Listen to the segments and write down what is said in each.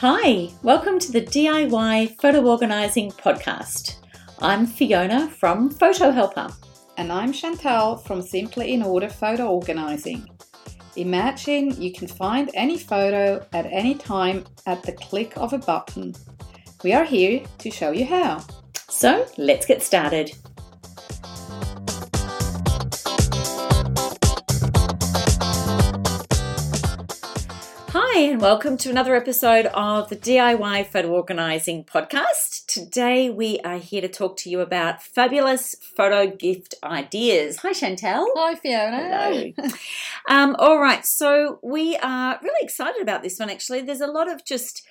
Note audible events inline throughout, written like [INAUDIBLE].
Hi, welcome to the DIY Photo Organising Podcast. I'm Fiona from Photo Helper. And I'm Chantal from Simply in Order Photo Organising. Imagine you can find any photo at any time at the click of a button. We are here to show you how. So let's get started. And welcome to another episode of the DIY Photo Organising Podcast. Today we are here to talk to you about fabulous photo gift ideas. Hi, Chantal. Hi, Fiona. Hello. um, all right, so we are really excited about this one actually. There's a lot of just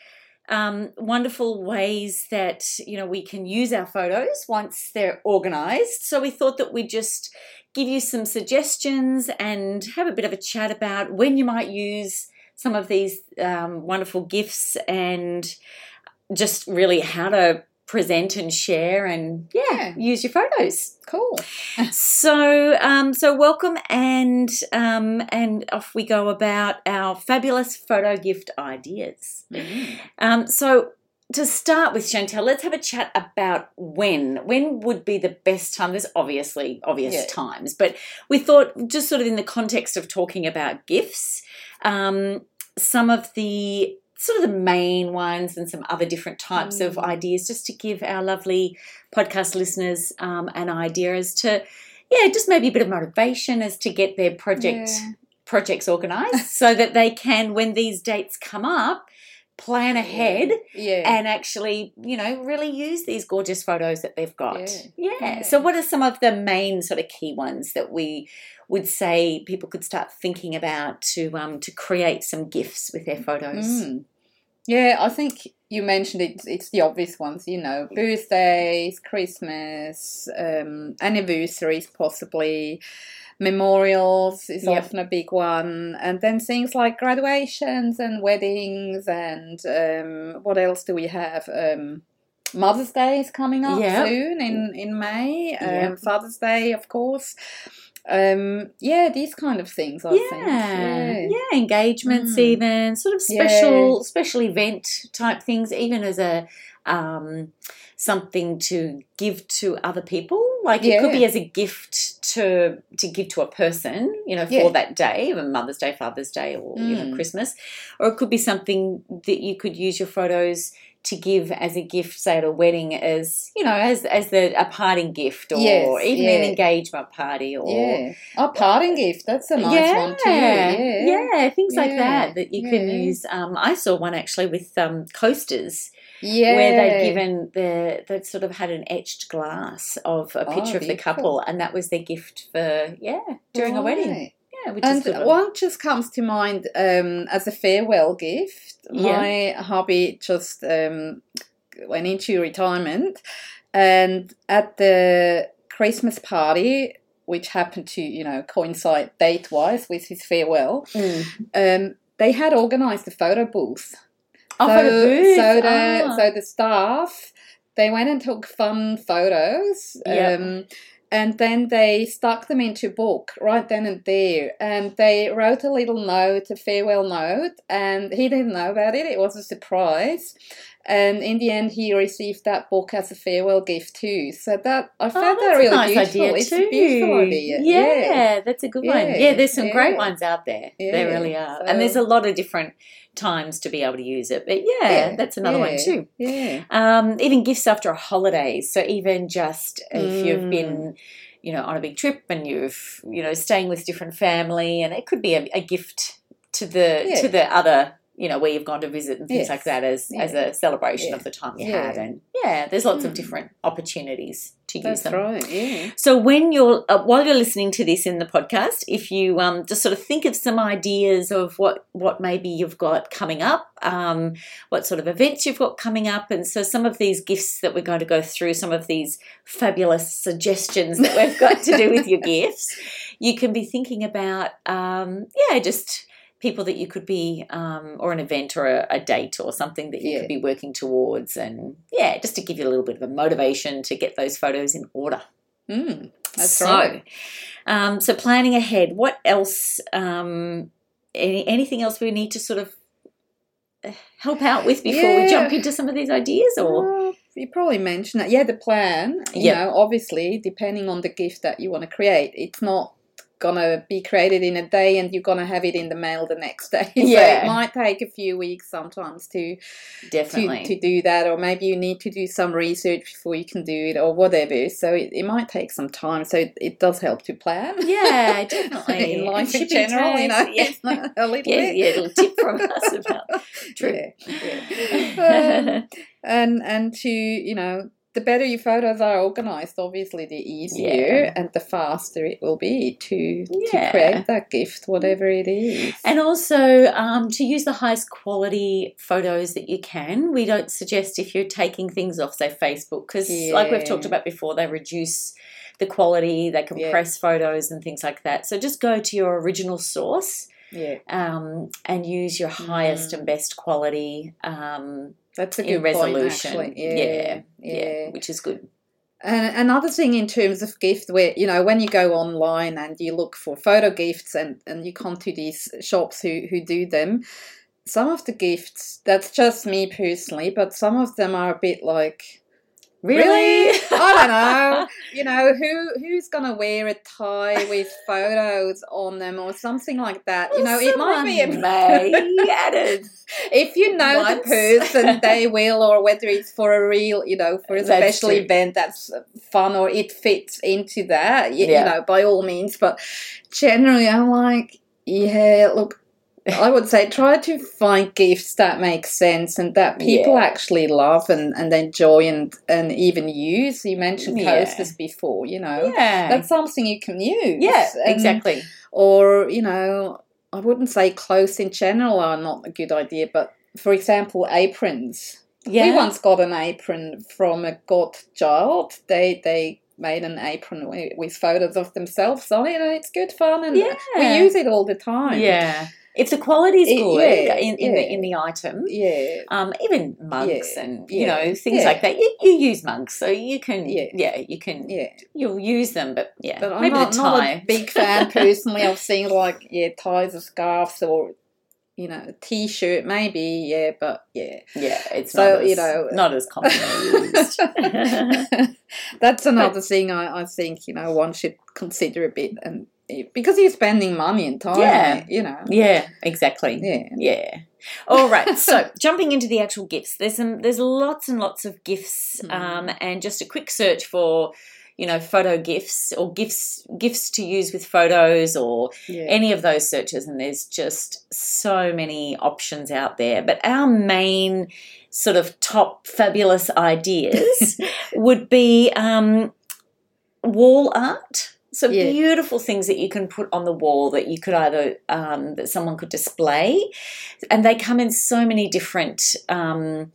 um, wonderful ways that you know we can use our photos once they're organized. So we thought that we'd just give you some suggestions and have a bit of a chat about when you might use some of these um, wonderful gifts and just really how to present and share and yeah, Yeah. use your photos. Cool. [LAUGHS] So um, so welcome and um, and off we go about our fabulous photo gift ideas. Um, so to start with, Chantal, let's have a chat about when. When would be the best time? There's obviously obvious Yeah. times, but we thought just sort of in the context of talking about gifts, um, some of the sort of the main ones and some other different types of Mm. ideas, just to give our lovely podcast listeners um, an idea as to, yeah, just maybe a bit of motivation as to get their project Yeah. projects organized so that they can, when these dates come up, plan ahead Yeah. and actually, you know, really use these gorgeous photos that they've got. Yeah. Yeah. So, what are some of the main sort of key ones that we would say people could start thinking about to um to create some gifts with their photos? Mm. Yeah, I think you mentioned it. It's the obvious ones, you know, birthdays, Christmas, um, anniversaries, possibly. Memorials is Yep. often a big one, and then things like graduations and weddings, and um, what else do we have? Um, Mother's Day is coming up Yep. soon in in May. Um, Yep. Father's Day, of course. Um, yeah, these kind of things. I yeah, think. yeah, engagements, Mm. even sort of Yeah. special, special event type things, even as a um, something to give to other people. Like it could be as a gift to to give to a person, you know, for Yeah. that day, Mother's Day, Father's Day, or you know, Mm. Christmas, or it could be something that you could use your photos to give as a gift, say at a wedding, as you know, as as the a parting gift, or Yes, even yeah. an engagement party, or Yeah. A parting gift. That's a nice yeah, one too. Yeah. yeah, things like that that you can use. Um, I saw one actually with um, coasters Yeah. where they'd given the they'd sort of had an etched glass of a Oh, picture of the couple, and that was their gift for yeah during a wedding. Yeah, And one. one just comes to mind um, as a farewell gift. Yeah. My hubby just um, went into retirement, and at the Christmas party, which happened to you know coincide date wise with his farewell, Mm. um, they had organised a photo booth. Oh, so, the so the Ah. so the staff they went and took fun photos. Yep. Um, and then they stuck them into book right then and there. And they wrote a little note, a farewell note, and he didn't know about it. It was a surprise. And in the end, he received that book as a farewell gift too. So that I Oh, found that really nice beautiful. idea it's too. a beautiful idea. Yeah, that's a good one. Yeah, Yeah, there's some great ones out there. There really are, so- and there's a lot of different times to be able to use it. But yeah, Yeah, that's another one too. Yeah. Um, even gifts after a holiday. So even just if you've Mm. been, you know, on a big trip and you've, you know, staying with different family, and it could be a, a gift to the Yeah. to the other, you know, where you've gone to visit and things Yes. like that as as a celebration Yeah. of the time you Yeah. had. And yeah, there's lots of Mm. different opportunities to use That's them. right. Yeah. So when you're uh, while you're listening to this in the podcast, if you um, just sort of think of some ideas of what what maybe you've got coming up, um, what sort of events you've got coming up, and so some of these gifts that we're going to go through, some of these fabulous suggestions that we've got to do with your [LAUGHS] gifts, you can be thinking about um, yeah, just people that you could be um, or an event or a, a date or something that you Yeah. could be working towards and yeah just to give you a little bit of a motivation to get those photos in order Mm, that's so, right. Um, so planning ahead. What else? Um, any anything else we need to sort of help out with before we jump into some of these ideas? Or Well, you probably mentioned that. Yeah, the plan. You Yep. know, obviously, depending on the gift that you want to create, it's not gonna be created in a day and you're gonna have it in the mail the next day. [LAUGHS] so Yeah. it might take a few weeks sometimes to definitely, to, to do that or maybe you need to do some research before you can do it or whatever. So it, it might take some time. So it, it does help to plan. yeah, [LAUGHS] definitely. in life in general, you know, yeah. [LAUGHS] a little Yeah, bit. yeah, little tip from us about true. Yeah, Um, and and to you know the better your photos are organized obviously the easier Yeah. and the faster it will be to Yeah. to create that gift whatever it is And also um, to use the highest quality photos that you can. We don't suggest if you're taking things off, say, Facebook, because like we've talked about before, they reduce the quality, they compress photos and things like that. So just go to your original source yeah um, and use your highest Mm. and best quality um, that's a good resolution. point, yeah, yeah yeah, yeah which is good. And another thing in terms of gift, where you know when you go online and you look for photo gifts and and you come to these shops who who do them, some of the gifts that's just me personally, but some of them are a bit like Really? [LAUGHS] I don't know. You know who who's gonna wear a tie with photos on them or something like that. You know, it might be a [LAUGHS] may if you know Once. the person, [LAUGHS] they will, or whether it's for a real, you know, for a That's special true. event that's fun or it fits into that, you, Yeah. you know, by all means. But generally, I'm like, yeah, look, I would say try to find gifts that make sense and that people Yeah. actually love and, and enjoy and, and even use. You mentioned Yeah. coasters before, you know. Yeah. That's something you can use. yeah, And- exactly. or you know i wouldn't say clothes in general are not a good idea but for example aprons Yeah. we once got an apron from a godchild they they made an apron wi- with photos of themselves on it and it's good fun and Yeah. we use it all the time Yeah. If the quality's It- good yeah, in, in the in the item, yeah. um, even mugs Yeah, and you know things like that, you, you use mugs, so you can Yeah. yeah, you can yeah. you'll use them, but yeah, but i'm maybe not, the not a big fan [LAUGHS] personally. Of things like yeah ties or scarves or you know a t-shirt maybe yeah but yeah. Yeah, it's So, not as, you know- not as commonly used. [LAUGHS] That's [LAUGHS] another thing I, I think you know one should consider a bit, and because you're spending money and time, Yeah. you know, yeah, exactly. yeah, Yeah. All right. So [LAUGHS] jumping into the actual gifts, there's some there's lots and lots of gifts, Mm. um, and just a quick search for, you know, photo gifts or gifts gifts to use with photos or yeah. any of those searches, and there's just so many options out there. But our main sort of top fabulous ideas [LAUGHS] would be um, wall art. So Yeah. beautiful things that you can put on the wall that you could either um, that someone could display, and they come in so many different um,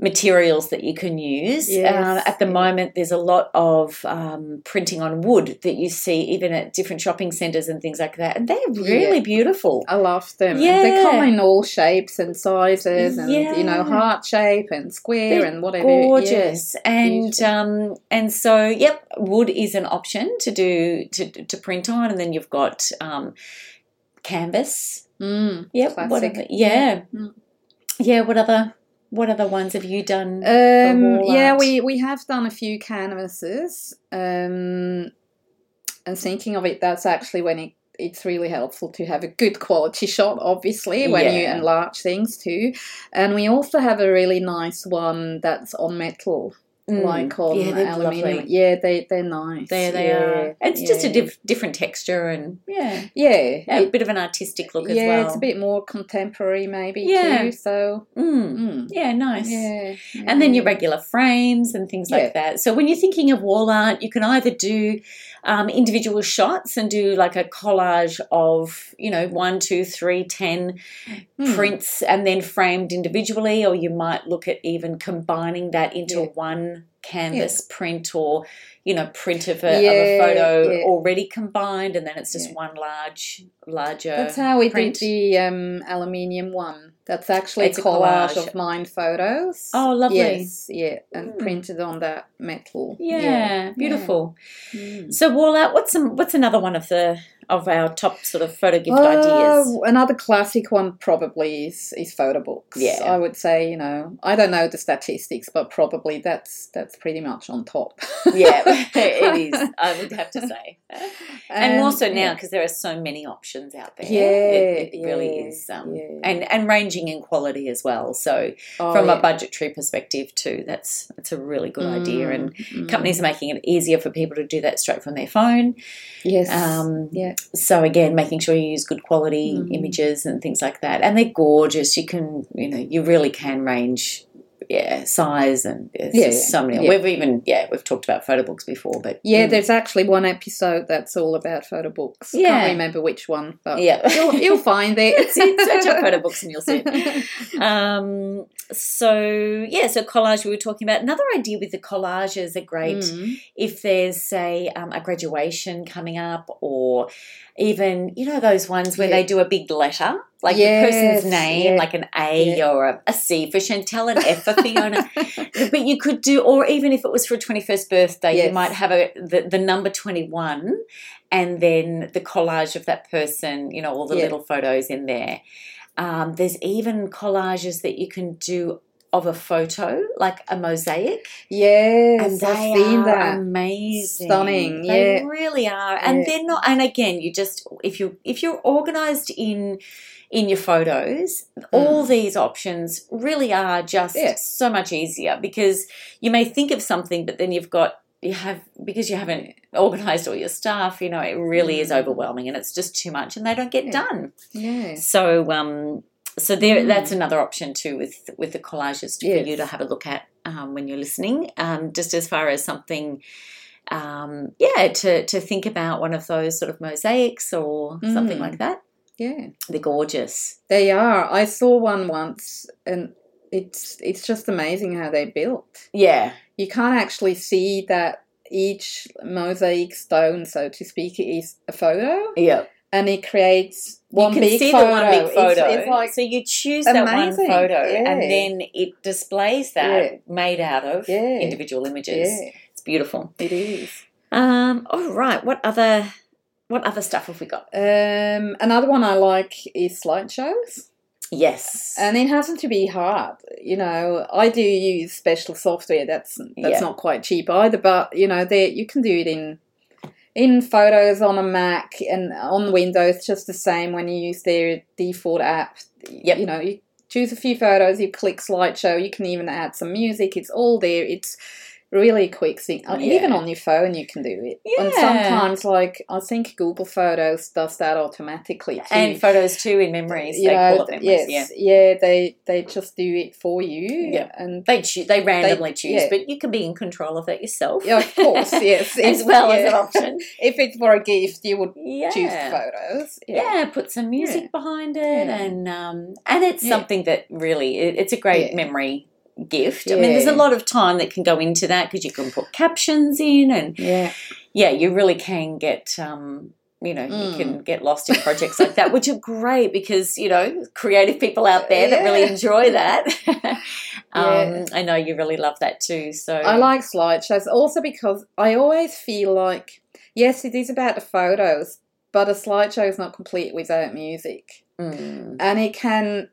materials that you can use. Yes. Uh, at the moment, there's a lot of um, printing on wood that you see even at different shopping centres and things like that, and they're really beautiful. I love them. And they come in all shapes and sizes, and you know, heart shape and square They're and whatever. Yeah. gorgeous and um and so yep wood is an option to do to to print on and then you've got um canvas Mm, yep what classic. other, yeah Mm. yeah what other what other ones have you done Um, yeah, we we have done a few canvases. Um, and thinking of it, that's actually when it it's really helpful to have a good quality shot, obviously, when you enlarge things too. And we also have a really nice one that's on metal, Mm. like on yeah, they're aluminium. lovely. Yeah, they they're nice. there they yeah, are it's just a diff- different texture and yeah, yeah. yeah, a it- bit of an artistic look as well. yeah, it's a bit more contemporary, maybe Yeah. too. So, mm. mm, yeah nice yeah, and then your regular frames and things Yeah. like that. So when you're thinking of wall art, you can either do um, individual shots and do like a collage of you know one, two, three, ten Hmm. prints, and then framed individually, or you might look at even combining that into Yeah. one canvas print or you know print of a, of a photo yeah. already combined, and then it's just Yeah. one large, larger. That's how we print. did the um, aluminium one. That's actually It's a collage, collage. of mine photos. Oh, lovely. Yes, yeah, and Mm. printed on that metal. yeah, beautiful. Mm. So wall art. What's some? What's another one of the of our top sort of photo gift Uh, ideas? Another classic one probably is is photo books. Yeah. I would say you know I don't know the statistics, but probably that's that's pretty much on top. yeah, [LAUGHS] [LAUGHS] it is. I would have to say, and, more so now yeah. because there are so many options out there. Yeah, it, it really yeah, is, um, yeah. and and ranging in quality as well. So Oh, from a budgetary perspective too, that's that's a really good idea. And Mm, mm. companies are making it easier for people to do that straight from their phone. yes, Um, yeah, So again, making sure you use good quality Mm. images and things like that, and they're gorgeous. You can, you know, you really can range, yeah, size and there's Yeah, just so many. yeah. We've even, yeah, we've talked about photo books before, but yeah. mm, There's actually one episode that's all about photo books. Yeah. Can't remember which one, but yeah, [LAUGHS] you'll, you'll find it. Search up photo books and you'll see it. [LAUGHS] Um, so yeah, so collage we were talking about. Another idea with the collages are great Mm. if there's say um, a graduation coming up or even you know those ones where Yeah. they do a big letter like Yes, the person's name like an a or a, a c for chantal an f for fiona [LAUGHS] but you could do or even if it was for a 21st birthday you might have a the, the number 21 and then the collage of that person you know all the little photos in there. Um, there's even collages that you can do of a photo like a mosaic Yes, and they I've seen are that. amazing, Stunning, They yeah. really are, and Yeah. they're not. And again, you just if you if you're organised in in your photos, all these options really are just Mm. Yeah. so much easier because you may think of something, but then you've got you have because you haven't organised all your stuff. You know, it really is Mm. overwhelming, and it's just too much, and they don't get Yeah. done. Yeah. So um so there Mm. that's another option too with with the collages for Yes. you to have a look at um, when you're listening. Um, just as far as something um, yeah, to to think about one of those sort of mosaics or something Mm. like that. Yeah. They're gorgeous. They are. I saw one once and it's it's just amazing how they're built. Yeah. You can't actually see that each mosaic stone, so to speak, is a photo, Yeah. And it creates one you can big see photo. the one big photo. It's, like so you choose that one photo Yeah. and then it displays that Yeah. made out of Yeah. individual images. It's beautiful. it is. Um, all right. What other what other stuff have we got? Um, another one I like is slideshows. Yes. And it hasn't to be hard. You know, I do use special software that's that's not quite cheap either, but you know, there you can do it in in photos on a Mac and on Windows just the same when you use their default app. Yep. You know, you choose a few photos, you click slideshow, you can even add some music, it's all there. It's really quick thing. Uh, Yeah. Even on your phone you can do it. Yeah. And sometimes like I think Google Photos does that automatically too and photos too in memories. you they know, it memories. yes, Yeah. yeah, they they just do it for you. Yeah. and They choose, they randomly choose, yeah. but you can be in control of that yourself. yeah, of course, [LAUGHS] yes, as well as an option. [LAUGHS] If it's for a gift, you would Yeah. choose photos. Yeah. put some music Yeah. behind it, Yeah. and um, and it's Yeah. something that really it, it's a great Yeah. memory gift. I mean, there's a lot of time that can go into that because you can put captions in, and yeah, yeah, you really can get. Um, you know, you Mm. can get lost in projects like that, which are great because you know creative people out there that really enjoy that. [LAUGHS] um, Yeah. I know you really love that too. So I like slideshows also because I always feel like yes, it is about the photos, but a slideshow is not complete without music. Mm. and it can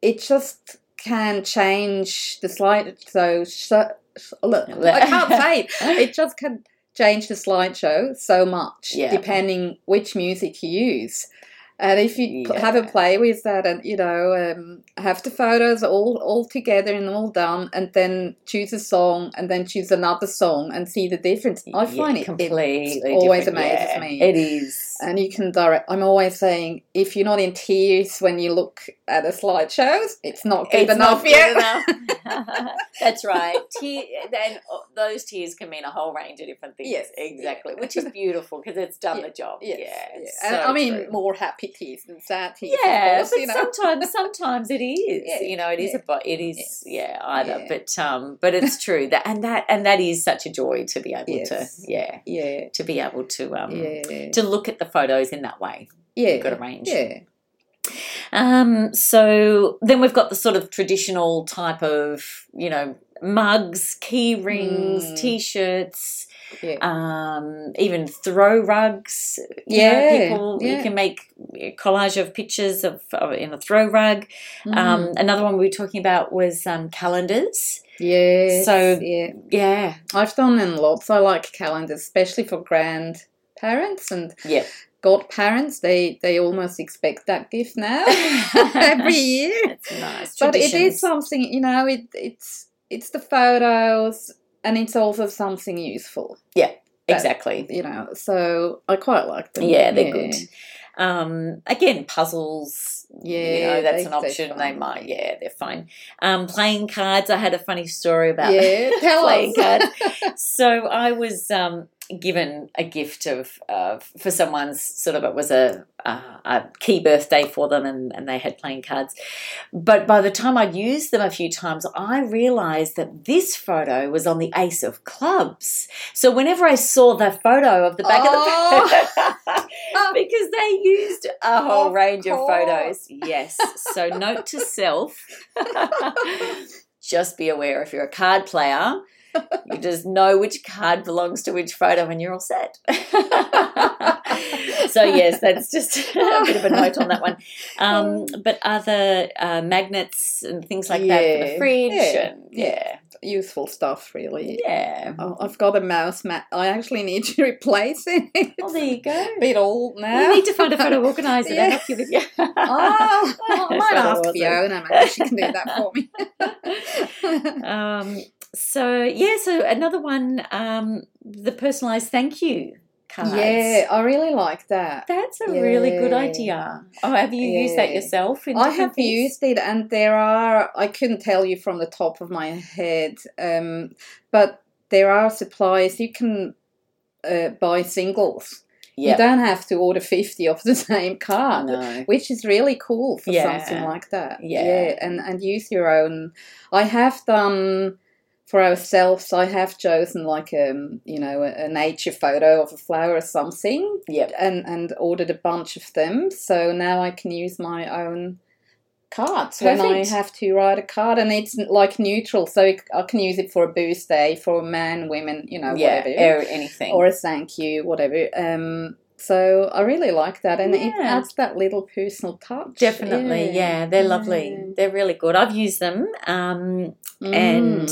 it just can change the slide so sh- sh- look [LAUGHS] i can't say. It it just can change the slideshow so much Yeah. depending which music you use. And if you pl- have a play with that and you know um, have the photos all all together and all done and then choose a song and then choose another song and see the difference i Yeah, find it, completely it always amazes Yeah, me. It is. And you can direct. I'm always saying, if you're not in tears when you look at a slideshow, it's not good It's enough not yet. good [LAUGHS] enough. [LAUGHS] That's right. Tear, then uh, those tears can mean a whole range of different things. Yes, exactly, yeah. which is beautiful because it's done Yeah, the job. Yes, Yeah, yeah. So I mean, true. more happy tears than sad tears. Yeah, course, but you know. sometimes, [LAUGHS] sometimes it is. You know, it is yeah. a, it is, yeah, either. But, um, but it's true that, and that, and that is such a joy to be able Yes. to, yeah, yeah, to be able to, um, to look at the photos in that way. yeah. You've got to range. Yeah, Um, so then we've got the sort of traditional type of, you know, mugs, key rings, Mm. t-shirts. yeah. um, even throw rugs. You Yeah, know, people yeah. you can make a collage of pictures of, of in a throw rug. Mm. Um, another one we were talking about was um, calendars. Yeah. so- yeah, Yeah, I've done them lots. I like calendars, especially for grandparents and godparents. They they almost expect that gift now [LAUGHS] every [LAUGHS] year. it's nice. But it is something, you know. It it's it's the photos, and it's also something useful. that- exactly. You know, so I quite like them. Yeah, they're good. Um, again, puzzles. Yeah, you know that's they- an option. They might, yeah, they're fine. Um, playing cards. I had a funny story about Yeah, [LAUGHS] playing cards. so I was um, given a gift of uh, for someone's sort of it was a, a, a key birthday for them, and, and they had playing cards. But by the time I'd used them a few times, I realised that this photo was on the Ace of Clubs. So whenever I saw the photo of the back Oh. of the [LAUGHS] because they used a whole Of range of photos. Yes. So note to self. [LAUGHS] just be aware if you're a card player, you just know which card belongs to which photo and you're all set. [LAUGHS] so yes, that's just [LAUGHS] a bit of a note on that one. Um, but other uh, magnets and things like that for the fridge, Yeah. and yeah, Useful stuff, really. yeah. Oh, I've got a mouse mat. I actually need to [LAUGHS] replace it. Oh, there you go. a bit old now. You need to find a photo organizer to [LAUGHS] help you with your. Oh, I might ask. Fiona. Maybe she can do that for me. um, so yeah, so another one, um, the personalized thank you cards. yeah, I really like that. that's a really good idea. Oh, have you used that yourself? I have things? used it, and there are, I couldn't tell you from the top of my head, um, but there are supplies you can uh, buy singles. You don't have to order 50 of the [LAUGHS] same card. No. Which is really cool for Yeah. something like that. Yeah. and, and use your own. I have done for ourselves. I have chosen like um you know a, a nature photo of a flower or something, Yep. and and ordered a bunch of them. So now I can use my own cards when I have to write a card, and it's like neutral, so it- I can use it for a birthday, for men, women, you know, yeah. whatever, Or anything. or a thank you, whatever. Um, so I really like that, and it adds that little personal touch. Definitely, yeah, they're lovely. They're really good. I've used them, um, Mm. and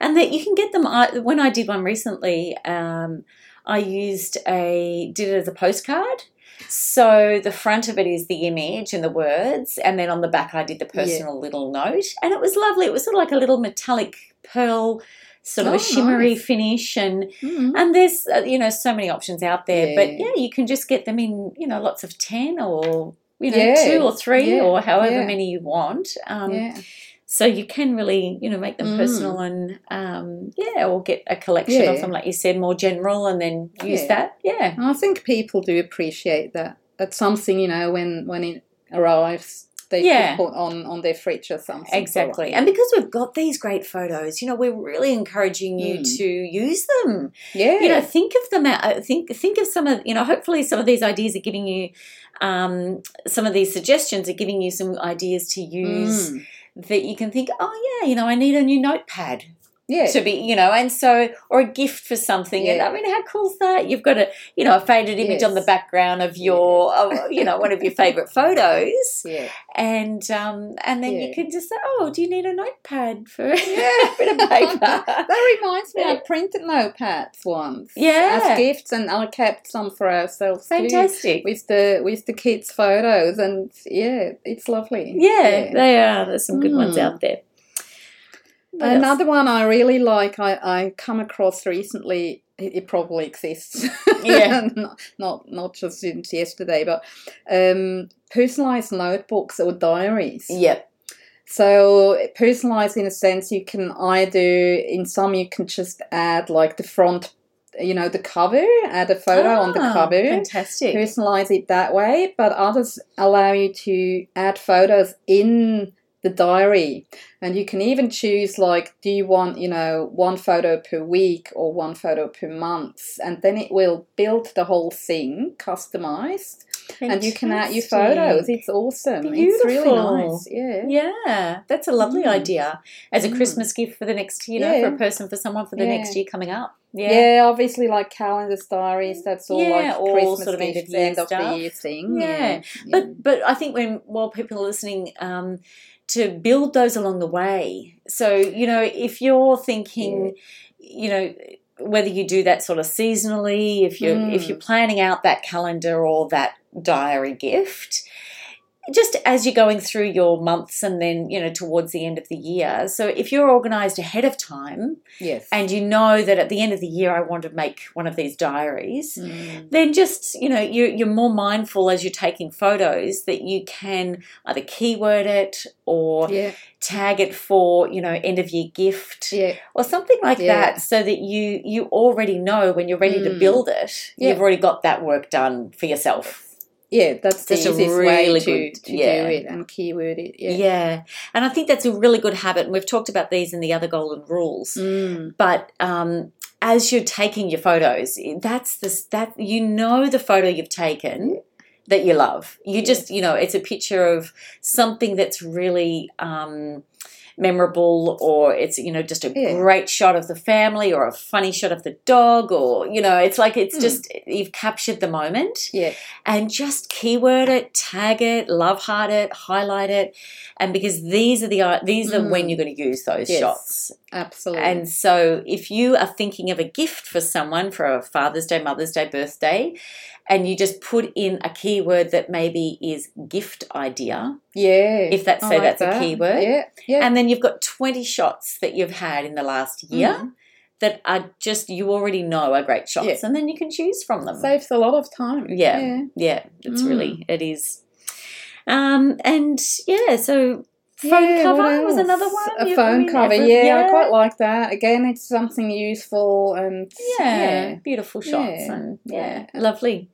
that you can get them. I, when I did one recently, um, I used a did it as a postcard. So the front of it is the image and the words, and then on the back I did the Yeah. personal little note, and it was lovely. It was sort of like a little metallic pearl, sort of Oh, a shimmery nice. finish, and Mm. and there's uh, you know so many options out there. But Yeah. yeah, you can just get them in you know lots of ten or you know Yeah. two or three Yeah. or however Yeah. many you want. Um, yeah. So you can really, you know, make them Mm. personal and, um, yeah, or get a collection Yeah. of them, like you said, more general, and then use Yeah. that. Yeah, I think people do appreciate that. That's something you know when when it arrives, they Yeah. can put on on their fridge or something. exactly. And because we've got these great photos, you know, we're really encouraging you Mm. to use them. yeah, You know, think of them. out- uh, Think think of some of you know. Hopefully, some of these ideas are giving you. Um, some of these suggestions are giving you some ideas to use Mm. That you can think, oh yeah, you know, I need a new notepad. Yeah, to be, you know, and so, or a gift for something. And Yeah. I mean, how cool is that? You've got a, you know, a faded image on the background of your, of, you know, one of your favorite photos, [LAUGHS] yeah, and um, and then you can just say, oh, do you need a notepad for [LAUGHS] Yeah. a bit of paper? [LAUGHS] That reminds me, I printed notepads once. Yeah. as gifts, and I kept some for ourselves Fantastic. with the with the kids' photos, and yeah, it's lovely. Yeah, they are. There's some good ones Mm. out there. Else? Another one I really like, I, I come across recently. It, it probably exists. [LAUGHS] Yeah. not, not not just since yesterday, but um, personalized notebooks or diaries. Yep. So personalized in a sense, you can either in some you can just add like the front, you know, the cover, add a photo on the Ah, cover Fantastic. personalize it that way, but others allow you to add photos in the diary. And you can even choose like, do you want, you know, one photo per week or one photo per month? And then it will build the whole thing customized. and you can add your photos. It's awesome. It's really nice. Yeah. Yeah, that's a lovely Mm. idea as a Mm. Christmas gift for the next, you know, Yeah. for a person, for someone for the Yeah. next year coming up. Yeah. Yeah. obviously, like calendars, diaries, that's all Yeah, like all Christmas sort of end of year end of the year thing. Yeah. Yeah, But but I think when while people are listening, um, to build those along the way. So you know, if you're thinking, you know, whether you do that sort of seasonally, if you're if Mm. you're planning out that calendar or that diary gift. Just as you're going through your months and then, you know, towards the end of the year. So if you're organized ahead of time yes, and you know that at the end of the year I want to make one of these diaries, Mm. then just you know you're, you're more mindful as you're taking photos that you can either keyword it or yeah, tag it for you know end of year gift yeah, or something like Yeah. that so that you you already know when you're ready to Mm. build it you've already got that work done for yourself yeah. That's the That's a easiest really way to, good- to yeah. do it and keyword it. yeah. Yeah. and i think that's a really good habit and we've talked about these in the other golden rules Mm. but um as you're taking your photos that's the that you know the photo you've taken that you love you just you know it's a picture of something that's really um memorable or it's you know just a Yeah. great shot of the family or a funny shot of the dog or you know it's like it's Mm. just you've captured the moment Yeah. and just keyword it tag it love heart it highlight it and because these are the uh, these are Mm. when you're going to use those Yes. shots Absolutely. and so, if you are thinking of a gift for someone for a Father's Day, Mother's Day, birthday, and you just put in a keyword that maybe is gift idea, yeah. if that's say like that's that. a keyword, Yeah. Yeah. and then you've got 20 shots that you've had in the last year Mm. that are just, you already know are great shots, Yeah. and then you can choose from them. Saves a lot of time. Yeah. Yeah. yeah, it's Mm. really, it is. Um, and yeah, so phone Yeah, cover was another one. A You- I phone mean, cover, every- yeah, I quite like that. Again, it's something useful and yeah, beautiful shots Yeah. and yeah, Yeah. lovely.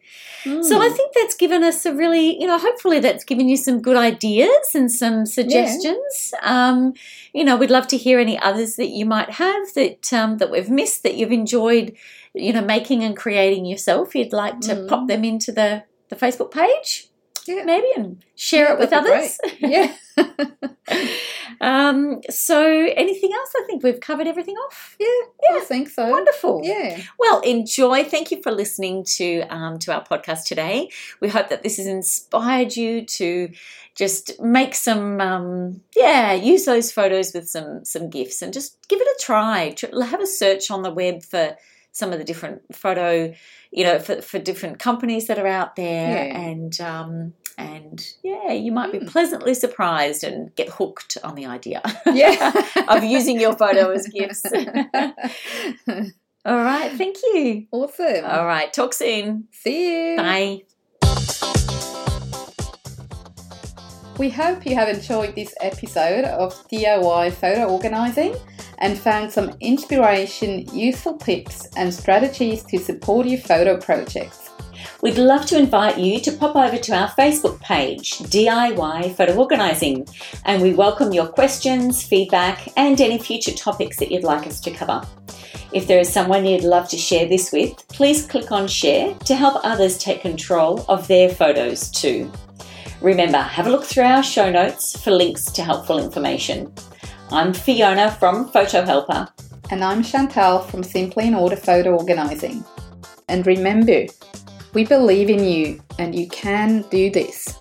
yeah. So I Mm. think that's given us a really, you know, hopefully that's given you some good ideas and some suggestions. Um, you know, we'd love to hear any others that you might have that um, that we've missed that you've enjoyed, you know, making and creating yourself. You'd like to Mm. pop them into the the Facebook page, Yeah. maybe, and share Yeah, it with others. [LAUGHS] yeah. [LAUGHS] um, so anything else? I think we've covered everything off. Yeah, yeah, I think so. Wonderful. Yeah. Well, enjoy. Thank you for listening to um, to our podcast today. We hope that this has inspired you to just make some, um, yeah, use those photos with some some gifts and just give it a try. Have a search on the web for some of the different photo, you know, for, for different companies that are out there, Yeah. and um, and yeah, you might be Mm. pleasantly surprised and get hooked on the idea Yeah. [LAUGHS] of using your photo as gifts. [LAUGHS] All right, thank you. awesome. All right. Talk soon. See you. Bye. We hope you have enjoyed this episode of DIY photo organizing and found some inspiration, useful tips, and strategies to support your photo projects. We'd love to invite you to pop over to our Facebook page, DIY Photo Organising, and we welcome your questions, feedback, and any future topics that you'd like us to cover. If there is someone you'd love to share this with, please click on share to help others take control of their photos too. Remember, have a look through our show notes for links to helpful information. I'm Fiona from Photo Helper. And I'm Chantal from Simply in Order Photo Organizing. And remember, we believe in you and you can do this.